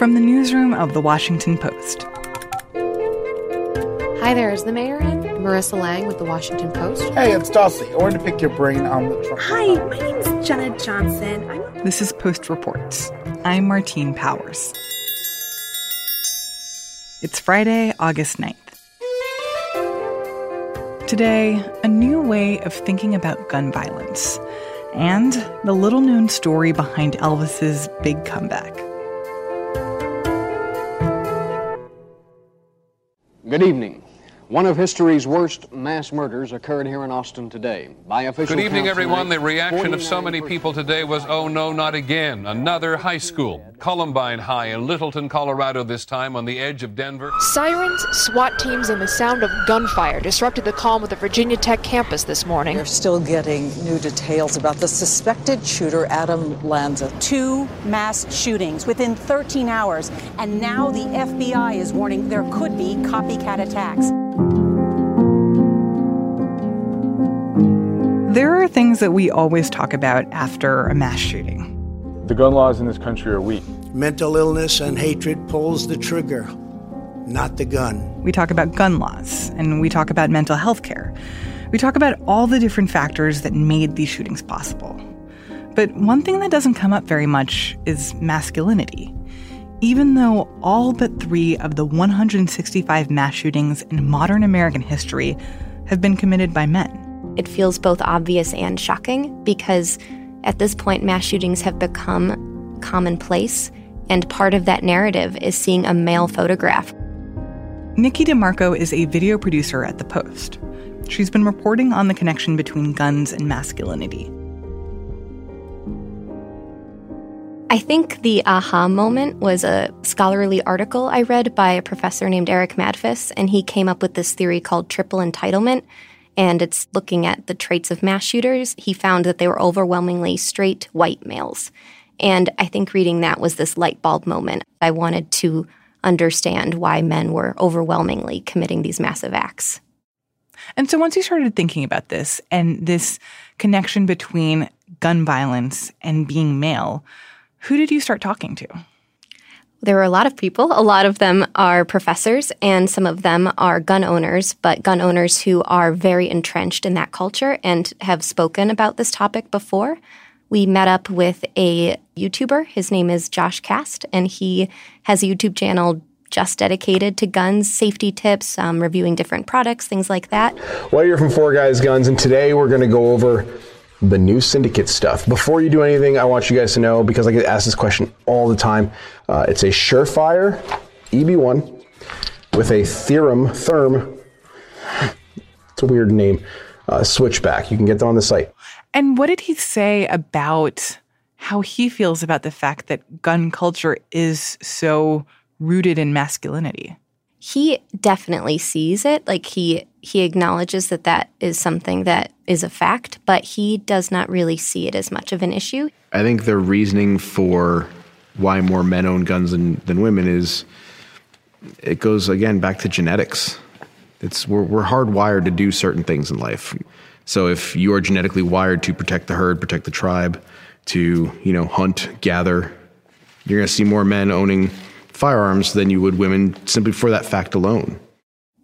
From the newsroom of The Washington Post. Hi there, is the mayor in? Marissa Lang with The Washington Post. Hey, it's Dulcie. I wanted to pick your brain on the Trump. Hi, my name is Jenna Johnson. I'm This is Post Reports. I'm Martine Powers. It's Friday, August 9th. Today, a new way of thinking about gun violence and the little known story behind Elvis's big comeback. Good evening. One of history's worst mass murders occurred here in Austin today. By official Good evening, everyone. tonight, The reaction of so many people today was, oh no, not again. Another high school, Columbine High in Littleton, Colorado, this time on the edge of Denver. Sirens, SWAT teams, and the sound of gunfire disrupted the calm of the Virginia Tech campus this morning. We're still getting new details about the suspected shooter, Adam Lanza. two mass shootings within 13 hours, and now the FBI is warning there could be copycat attacks. There are things that we always talk about after a mass shooting. The gun laws in this country are weak. Mental illness and hatred pulls the trigger, not the gun. We talk about gun laws and we talk about mental health care. We talk about all the different factors that made these shootings possible. But one thing that doesn't come up very much is masculinity. Even though all but three of the 165 mass shootings in modern American history have been committed by men. It feels both obvious and shocking because at this point, mass shootings have become commonplace, and part of that narrative is seeing a male photograph. Nikki DeMarco is a video producer at The Post. She's been reporting on the connection between guns and masculinity. I think the aha moment was a scholarly article I read by a professor named Eric Madfis, and he came up with this theory called triple entitlement. And it's looking at the traits of mass shooters. He found that they were overwhelmingly straight white males. And I think reading that was this light bulb moment. I wanted to understand why men were overwhelmingly committing these massive acts. And so once you started thinking about this and this connection between gun violence and being male, who did you start talking to? There were a lot of people. A lot of them are professors, and some of them are gun owners, but gun owners who are very entrenched in that culture and have spoken about this topic before. We met up with a YouTuber. His name is Josh Cast, and he has a YouTube channel just dedicated to guns, safety tips, um, reviewing different products, things like that. Well, you're from Four Guys Guns, and today we're going to go over the new syndicate stuff. Before you do anything, I want you guys to know because I get asked this question all the time. Uh, it's a Surefire EB1 with a Theorem Therm. It's a weird name. Uh, switchback. You can get that on the site. And what did he say about how he feels about the fact that gun culture is so rooted in masculinity? He definitely sees it. Like he he acknowledges that that is something that is a fact, but he does not really see it as much of an issue. I think the reasoning for why more men own guns than, than women is it goes again back to genetics. It's we're, we're hardwired to do certain things in life. So if you are genetically wired to protect the herd, protect the tribe, to you know hunt, gather, you're going to see more men owning firearms than you would women simply for that fact alone.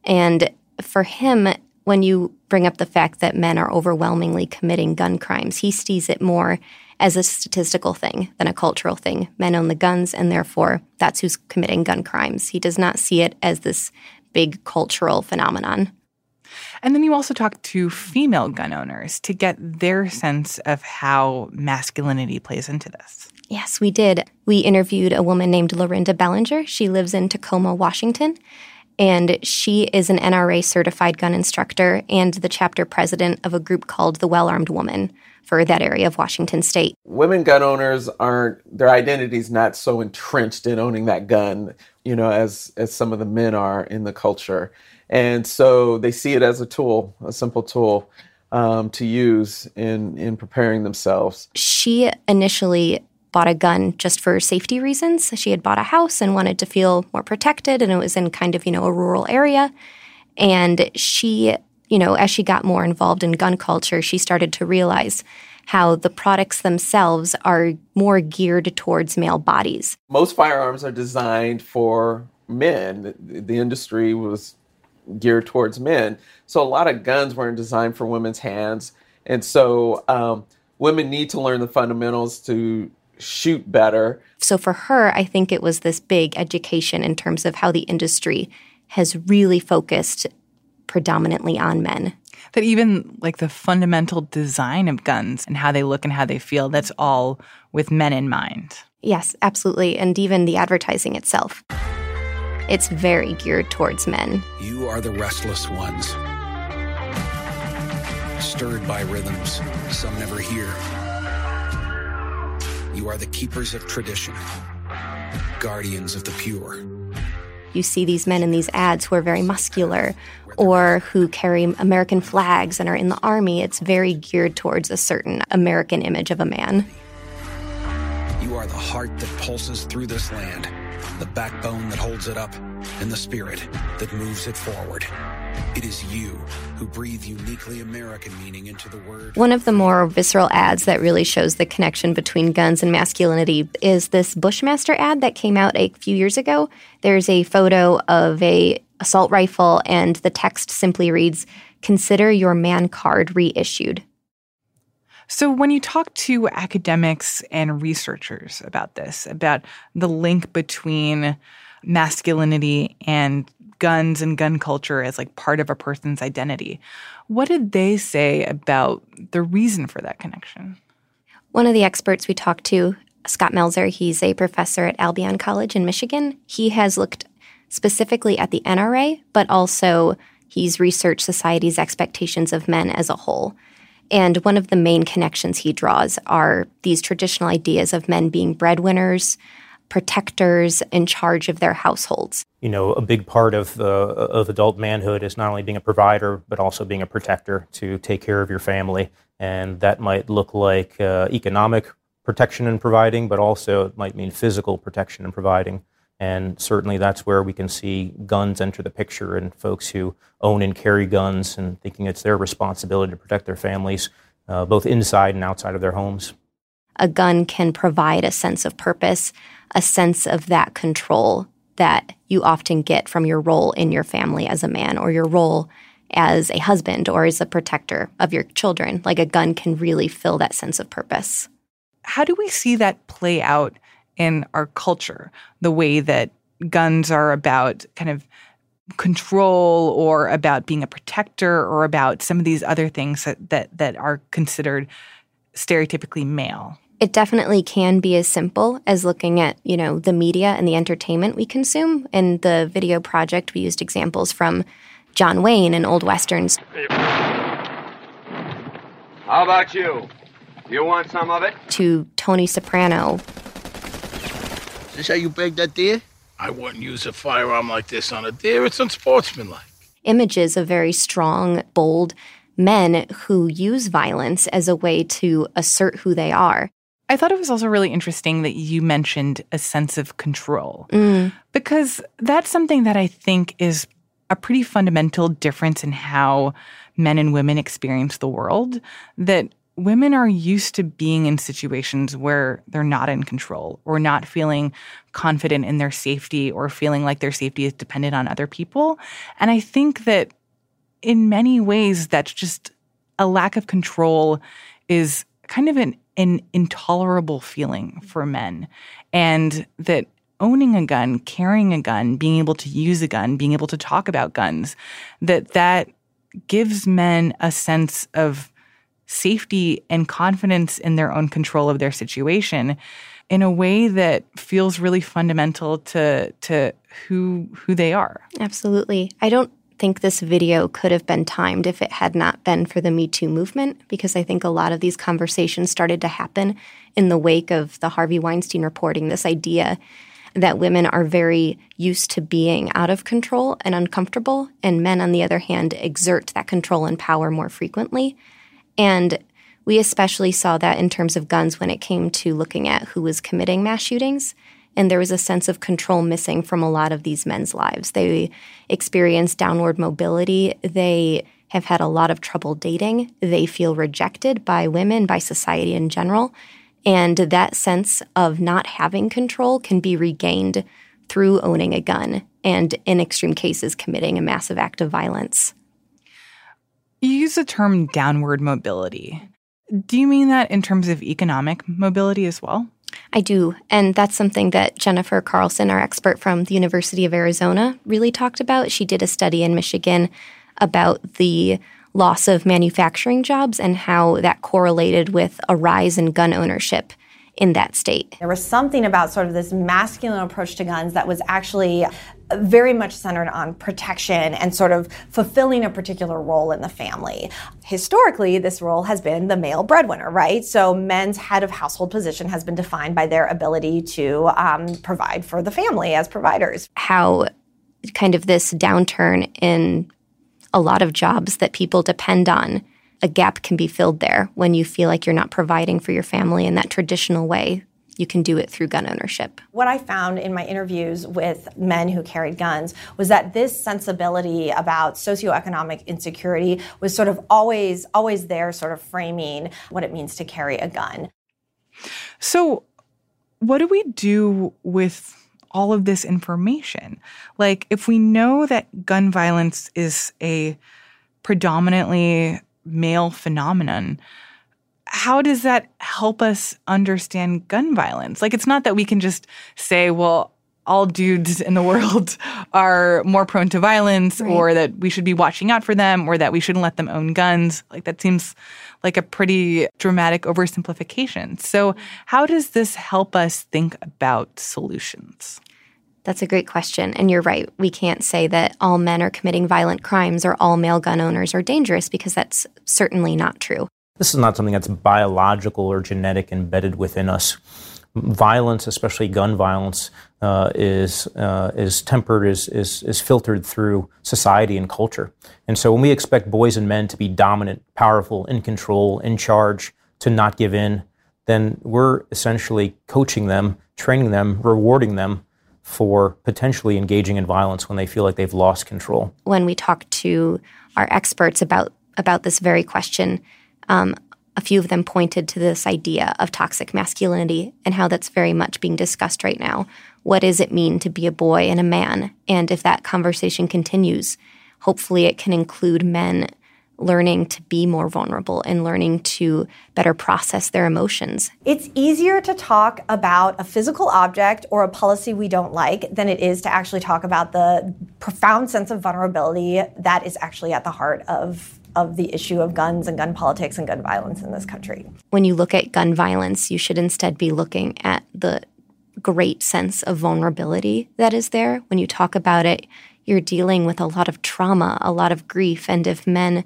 And for him, when you bring up the fact that men are overwhelmingly committing gun crimes, he sees it more as a statistical thing than a cultural thing. Men own the guns, and therefore that's who's committing gun crimes. He does not see it as this big cultural phenomenon. And then you also talk to female gun owners to get their sense of how masculinity plays into this. Yes, we did. We interviewed a woman named Lorinda Bellinger. She lives in Tacoma, Washington, and she is an NRA certified gun instructor and the chapter president of a group called the Well Armed Woman for that area of Washington state. Women gun owners aren't their identity's not so entrenched in owning that gun, you know, as as some of the men are in the culture. And so they see it as a tool, a simple tool um, to use in in preparing themselves. She initially bought a gun just for safety reasons. She had bought a house and wanted to feel more protected, and it was in kind of, you know, a rural area. And she, you know, as she got more involved in gun culture, she started to realize how the products themselves are more geared towards male bodies. Most firearms are designed for men. The industry was geared towards men. So a lot of guns weren't designed for women's hands. And so um, women need to learn the fundamentals to shoot better. So for her, I think it was this big education in terms of how the industry has really focused predominantly on men. That even like the fundamental design of guns and how they look and how they feel, that's all with men in mind. Yes, absolutely. And even the advertising itself. It's very geared towards men. You are the restless ones, stirred by rhythms some never hear. You are the keepers of tradition, guardians of the pure. You see these men in these ads who are very muscular or who carry American flags and are in the army. It's very geared towards a certain American image of a man. You are the heart that pulses through this land, the backbone that holds it up, and the spirit that moves it forward. It is you who breathe uniquely American meaning into the word. One of the more visceral ads that really shows the connection between guns and masculinity is this Bushmaster ad that came out a few years ago. There's a photo of a assault rifle and the text simply reads, "Consider your man card reissued." So, when you talk to academics and researchers about this, about the link between masculinity and guns and gun culture as like part of a person's identity. What did they say about the reason for that connection? One of the experts we talked to, Scott Melzer, he's a professor at Albion College in Michigan. He has looked specifically at the NRA, but also he's researched society's expectations of men as a whole. And one of the main connections he draws are these traditional ideas of men being breadwinners, protectors in charge of their households. You know, a big part of the of adult manhood is not only being a provider but also being a protector to take care of your family, and that might look like uh, economic protection and providing, but also it might mean physical protection and providing. And certainly that's where we can see guns enter the picture and folks who own and carry guns and thinking it's their responsibility to protect their families, uh, both inside and outside of their homes. A gun can provide a sense of purpose a sense of that control that you often get from your role in your family as a man or your role as a husband or as a protector of your children. Like a gun can really fill that sense of purpose. How do we see that play out in our culture? The way that guns are about kind of control or about being a protector or about some of these other things that that, that are considered stereotypically male it definitely can be as simple as looking at, you know, the media and the entertainment we consume. In the video project, we used examples from John Wayne and old westerns. How about you? You want some of it? To Tony Soprano. Is this how you bag that deer? I wouldn't use a firearm like this on a deer. It's unsportsmanlike. Images of very strong, bold men who use violence as a way to assert who they are. I thought it was also really interesting that you mentioned a sense of control mm. because that's something that I think is a pretty fundamental difference in how men and women experience the world. That women are used to being in situations where they're not in control or not feeling confident in their safety or feeling like their safety is dependent on other people. And I think that in many ways, that's just a lack of control is kind of an an intolerable feeling for men. And that owning a gun, carrying a gun, being able to use a gun, being able to talk about guns, that that gives men a sense of safety and confidence in their own control of their situation in a way that feels really fundamental to to who who they are. Absolutely. I don't think this video could have been timed if it had not been for the Me Too movement, because I think a lot of these conversations started to happen in the wake of the Harvey Weinstein reporting this idea that women are very used to being out of control and uncomfortable, and men, on the other hand, exert that control and power more frequently. And we especially saw that in terms of guns when it came to looking at who was committing mass shootings and there was a sense of control missing from a lot of these men's lives. They experienced downward mobility. They have had a lot of trouble dating. They feel rejected by women, by society in general. And that sense of not having control can be regained through owning a gun and, in extreme cases, committing a massive act of violence. You use the term downward mobility. Do you mean that in terms of economic mobility as well? I do. And that's something that Jennifer Carlson, our expert from the University of Arizona, really talked about. She did a study in Michigan about the loss of manufacturing jobs and how that correlated with a rise in gun ownership in that state. There was something about sort of this masculine approach to guns that was actually very much centered on protection and sort of fulfilling a particular role in the family. Historically, this role has been the male breadwinner, right? So men's head of household position has been defined by their ability to um, provide for the family as providers. How kind of this downturn in a lot of jobs that people depend on a gap can be filled there when you feel like you're not providing for your family in that traditional way. You can do it through gun ownership. What I found in my interviews with men who carried guns was that this sensibility about socioeconomic insecurity was sort of always always there sort of framing what it means to carry a gun. So, what do we do with all of this information? Like if we know that gun violence is a predominantly male phenomenon, how does that help us understand gun violence? Like, it's not that we can just say, well, all dudes in the world are more prone to violence right. or that we should be watching out for them or that we shouldn't let them own guns. Like, that seems like a pretty dramatic oversimplification. So, how does this help us think about solutions? That's a great question. And you're right. We can't say that all men are committing violent crimes or all male gun owners are dangerous because that's certainly not true. This is not something that's biological or genetic embedded within us. Violence, especially gun violence, uh, is uh, is tempered, is, is is filtered through society and culture. And so, when we expect boys and men to be dominant, powerful, in control, in charge, to not give in, then we're essentially coaching them, training them, rewarding them for potentially engaging in violence when they feel like they've lost control. When we talk to our experts about about this very question, um, a few of them pointed to this idea of toxic masculinity and how that's very much being discussed right now. What does it mean to be a boy and a man? And if that conversation continues, hopefully it can include men learning to be more vulnerable and learning to better process their emotions. It's easier to talk about a physical object or a policy we don't like than it is to actually talk about the profound sense of vulnerability that is actually at the heart of of the issue of guns and gun politics and gun violence in this country. When you look at gun violence, you should instead be looking at the great sense of vulnerability that is there. When you talk about it, you're dealing with a lot of trauma, a lot of grief, and if men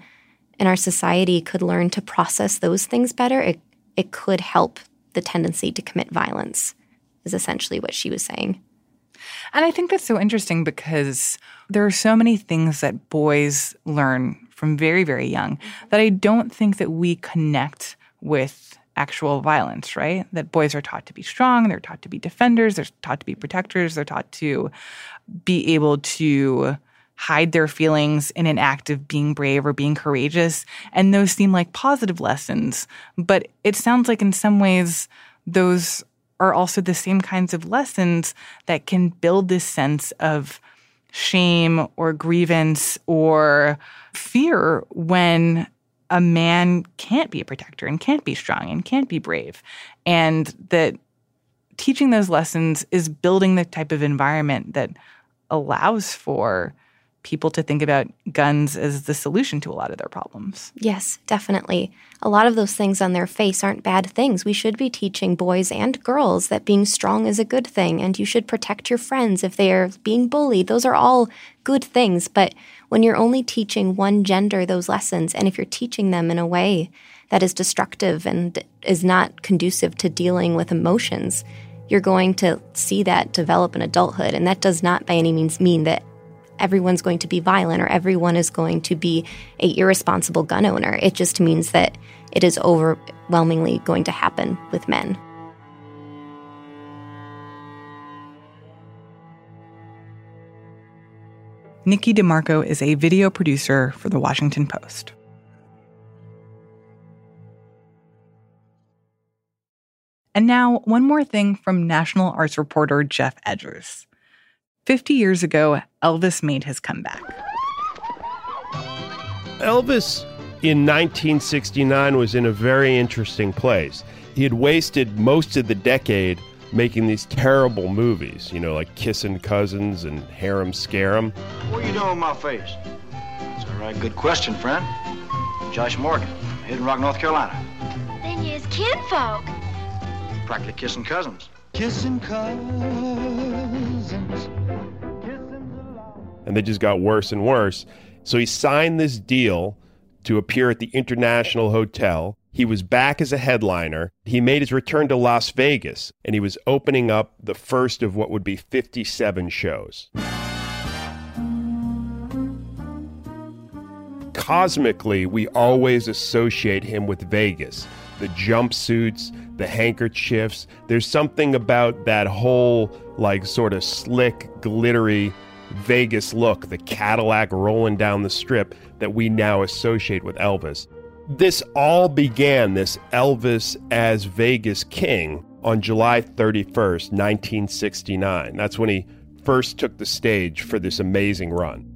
in our society could learn to process those things better, it, it could help the tendency to commit violence, is essentially what she was saying. And I think that's so interesting because there are so many things that boys learn from very, very young that I don't think that we connect with actual violence, right? That boys are taught to be strong, they're taught to be defenders, they're taught to be protectors, they're taught to be able to hide their feelings in an act of being brave or being courageous. And those seem like positive lessons. But it sounds like in some ways, those are also the same kinds of lessons that can build this sense of shame or grievance or fear when a man can't be a protector and can't be strong and can't be brave. And that teaching those lessons is building the type of environment that allows for people to think about guns as the solution to a lot of their problems. Yes, definitely. A lot of those things on their face aren't bad things. We should be teaching boys and girls that being strong is a good thing and you should protect your friends if they are being bullied. Those are all good things. But when you're only teaching one gender those lessons, and if you're teaching them in a way that is destructive and is not conducive to dealing with emotions, you're going to see that develop in adulthood. And that does not by any means mean that everyone's going to be violent or everyone is going to be a irresponsible gun owner. It just means that it is overwhelmingly going to happen with men. Nikki DeMarco is a video producer for The Washington Post. And now, one more thing from National Arts reporter Geoff Edgers. 50 years ago, Elvis made his comeback. Elvis in 1969 was in a very interesting place. He had wasted most of the decade making these terrible movies, you know, like Kissin' Cousins and Harem Scarum. What are you doing with my face? It's all right, good question, friend. Josh Morgan, Hidden Rock, North Carolina. Then you's kinfolk. Practically kissing cousins. Kissing cousins. And they just got worse and worse. So he signed this deal to appear at the International Hotel. He was back as a headliner. He made his return to Las Vegas, and he was opening up the first of what would be 57 shows. Cosmically, we always associate him with Vegas. The jumpsuits, the handkerchiefs. There's something about that whole, like, sort of slick, glittery Vegas look, the Cadillac rolling down the strip that we now associate with Elvis. This all began, this Elvis as Vegas king, on July 31st, 1969. That's when he first took the stage for this amazing run.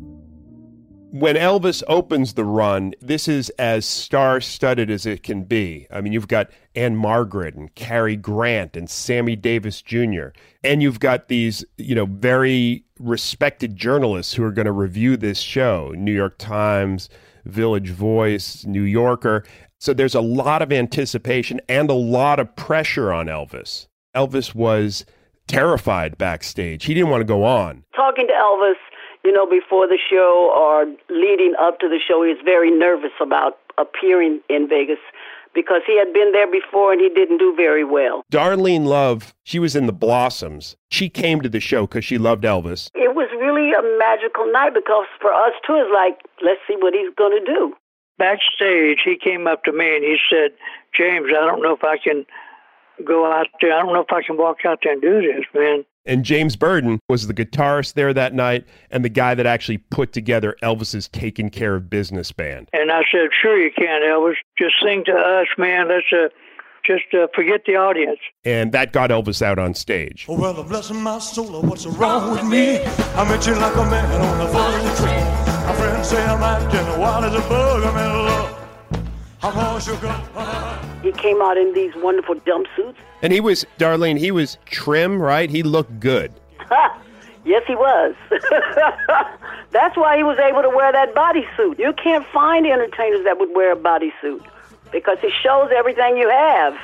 When Elvis opens the run, this is as star studded as it can be. I mean, you've got Ann-Margret and Cary Grant and Sammy Davis Jr. And you've got these, you know, very respected journalists who are going to review this show New York Times, Village Voice, New Yorker. So there's a lot of anticipation and a lot of pressure on Elvis. Elvis was terrified backstage. He didn't want to go on. Talking to Elvis, you know, before the show or leading up to the show, he was very nervous about appearing in Vegas because he had been there before and he didn't do very well. Darlene Love, she was in the Blossoms. She came to the show because she loved Elvis. It was really a magical night because for us too, it's like, let's see what he's going to do. Backstage, he came up to me and he said, James, I don't know if I can go out there. I don't know if I can walk out there and do this, man. And James Burton was the guitarist there that night and the guy that actually put together Elvis's Taking Care of Business band. And I said, sure you can, Elvis. Just sing to us, man. Let's uh, just uh, forget the audience. And that got Elvis out on stage. Oh, well, bless my soul, what's wrong with me? I met you like a man on a falling tree. My friends say I'm acting wild as a bug. I'm in love. He came out in these wonderful jumpsuits. And he was, Darlene, he was trim, right? He looked good. yes, he was. That's why he was able to wear that bodysuit. You can't find entertainers that would wear a bodysuit because it shows everything you have.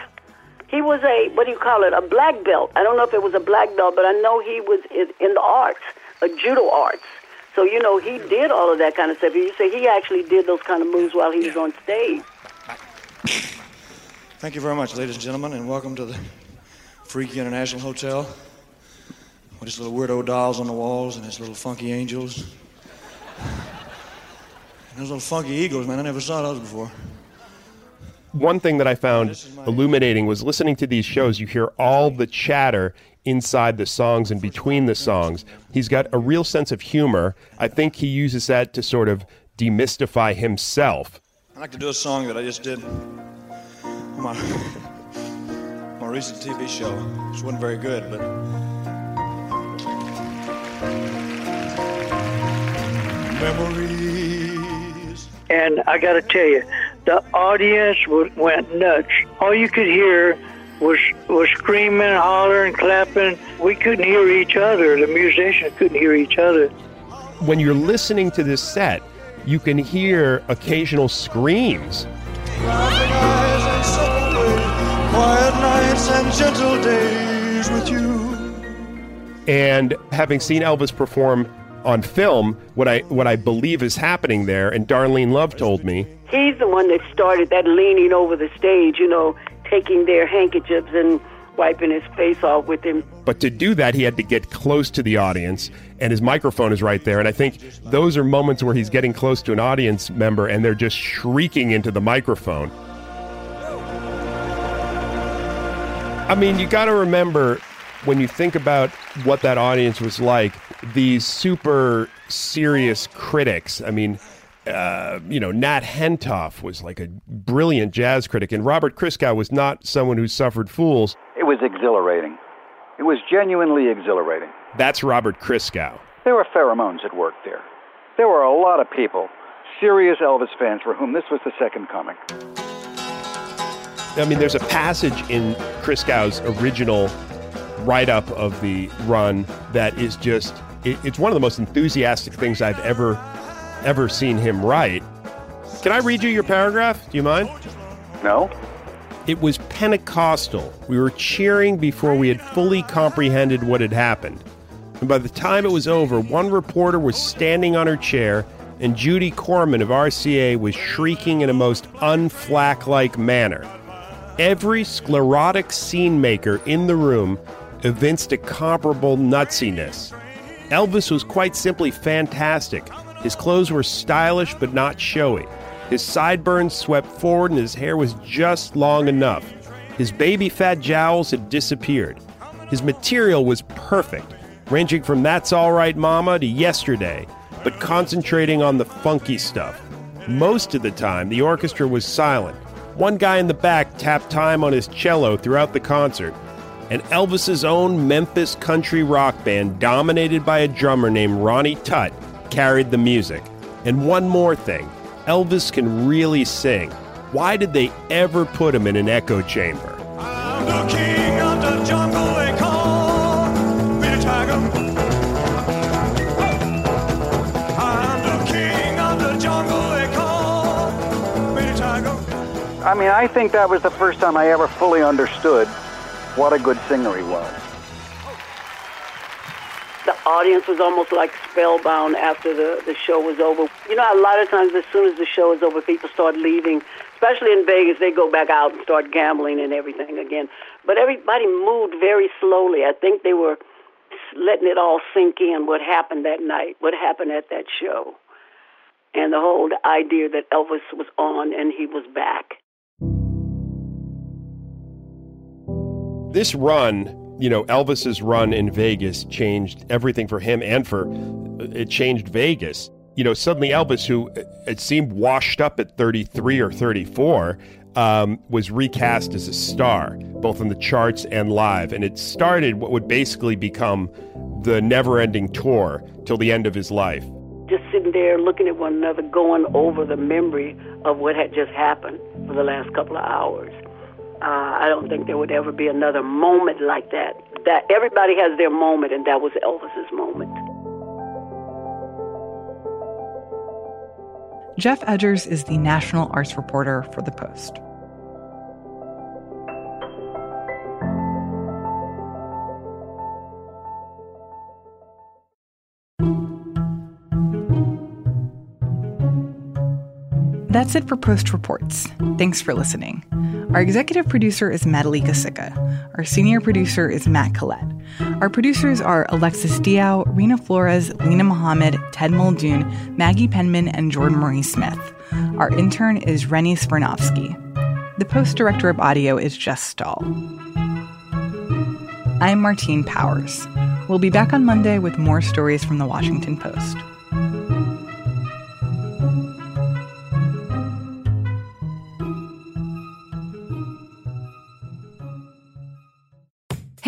He was a, what do you call it, a black belt. I don't know if it was a black belt, but I know he was in the arts, a judo arts. So, you know, he did all of that kind of stuff. You say he actually did those kind of moves while he was on stage. Thank you very much, ladies and gentlemen, and welcome to the Freaky International Hotel. With its little weirdo dolls on the walls and its little funky angels. And those little funky eagles, man, I never saw those before. One thing that I found illuminating was listening to these shows, you hear all the chatter inside the songs and between the songs. He's got a real sense of humor. I think he uses that to sort of demystify himself. I'd like to do a song that I just did on my, my recent TV show. Which wasn't very good, but. Memories. And I got to tell you, the audience went nuts. All you could hear was was screaming, hollering, clapping. We couldn't hear each other. The musicians couldn't hear each other. When you're listening to this set, you can hear occasional screams. And having seen Elvis perform on film, what I what I believe is happening there, and Darlene Love told me, He's the one that started that leaning over the stage, you know, taking their handkerchiefs and wiping his face off with him. But to do that, he had to get close to the audience, and his microphone is right there. And I think those are moments where he's getting close to an audience member and they're just shrieking into the microphone. I mean, you got to remember when you think about what that audience was like, these super serious critics. I mean, uh, you know, Nat Hentoff was like a brilliant jazz critic, and Robert Christgau was not someone who suffered fools. It was exhilarating. It was genuinely exhilarating. That's Robert Christgau. There were pheromones at work there. There were a lot of people, serious Elvis fans, for whom this was the second coming. I mean, there's a passage in Christgau's original write up of the run that is just, it, it's one of the most enthusiastic things I've ever, ever seen him write. Can I read you your paragraph? Do you mind? No. It was Pentecostal. We were cheering before we had fully comprehended what had happened. And by the time it was over, one reporter was standing on her chair, and Judy Corman of RCA was shrieking in a most unflack like manner. Every sclerotic scene maker in the room evinced a comparable nutsiness. Elvis was quite simply fantastic. His clothes were stylish but not showy. His sideburns swept forward and his hair was just long enough. His baby fat jowls had disappeared. His material was perfect, ranging from That's All Right Mama to Yesterday, but concentrating on the funky stuff. Most of the time, the orchestra was silent. One guy in the back tapped time on his cello throughout the concert, and Elvis's own Memphis country rock band, dominated by a drummer named Ronnie Tutt, carried the music. And one more thing Elvis can really sing. Why did they ever put him in an echo chamber? The king of the jungle they call me the tiger. I'm the king of the jungle they call me the tiger. I mean, I think that was the first time I ever fully understood what a good singer he was. Audience was almost like spellbound after the, the show was over. You know, a lot of times as soon as the show is over, people start leaving. Especially in Vegas, they go back out and start gambling and everything again. But everybody moved very slowly. I think they were letting it all sink in what happened that night, what happened at that show, and the whole idea that Elvis was on and he was back. This run, you know, Elvis's run in Vegas changed everything for him and for it changed Vegas. You know, suddenly Elvis, who it seemed washed up at 33 or 34, um, was recast as a star, both on the charts and live. And it started what would basically become the never ending tour till the end of his life. Just sitting there looking at one another, going over the memory of what had just happened for the last couple of hours. Uh, I don't think there would ever be another moment like that. That everybody has their moment, and that was Elvis's moment. Geoff Edgers is the national arts reporter for The Post. That's it for Post Reports. Thanks for listening. Our executive producer is Madhulika Sikka. Our senior producer is Matt Collette. Our producers are Alexis Diao, Reena Flores, Linah Mohammad, Ted Muldoon, Maggie Penman, and Jordan Marie Smith. Our intern is Rennie Svirnovskiy. The post director of audio is Jess Stahl. I'm Martine Powers. We'll be back on Monday with more stories from the Washington Post.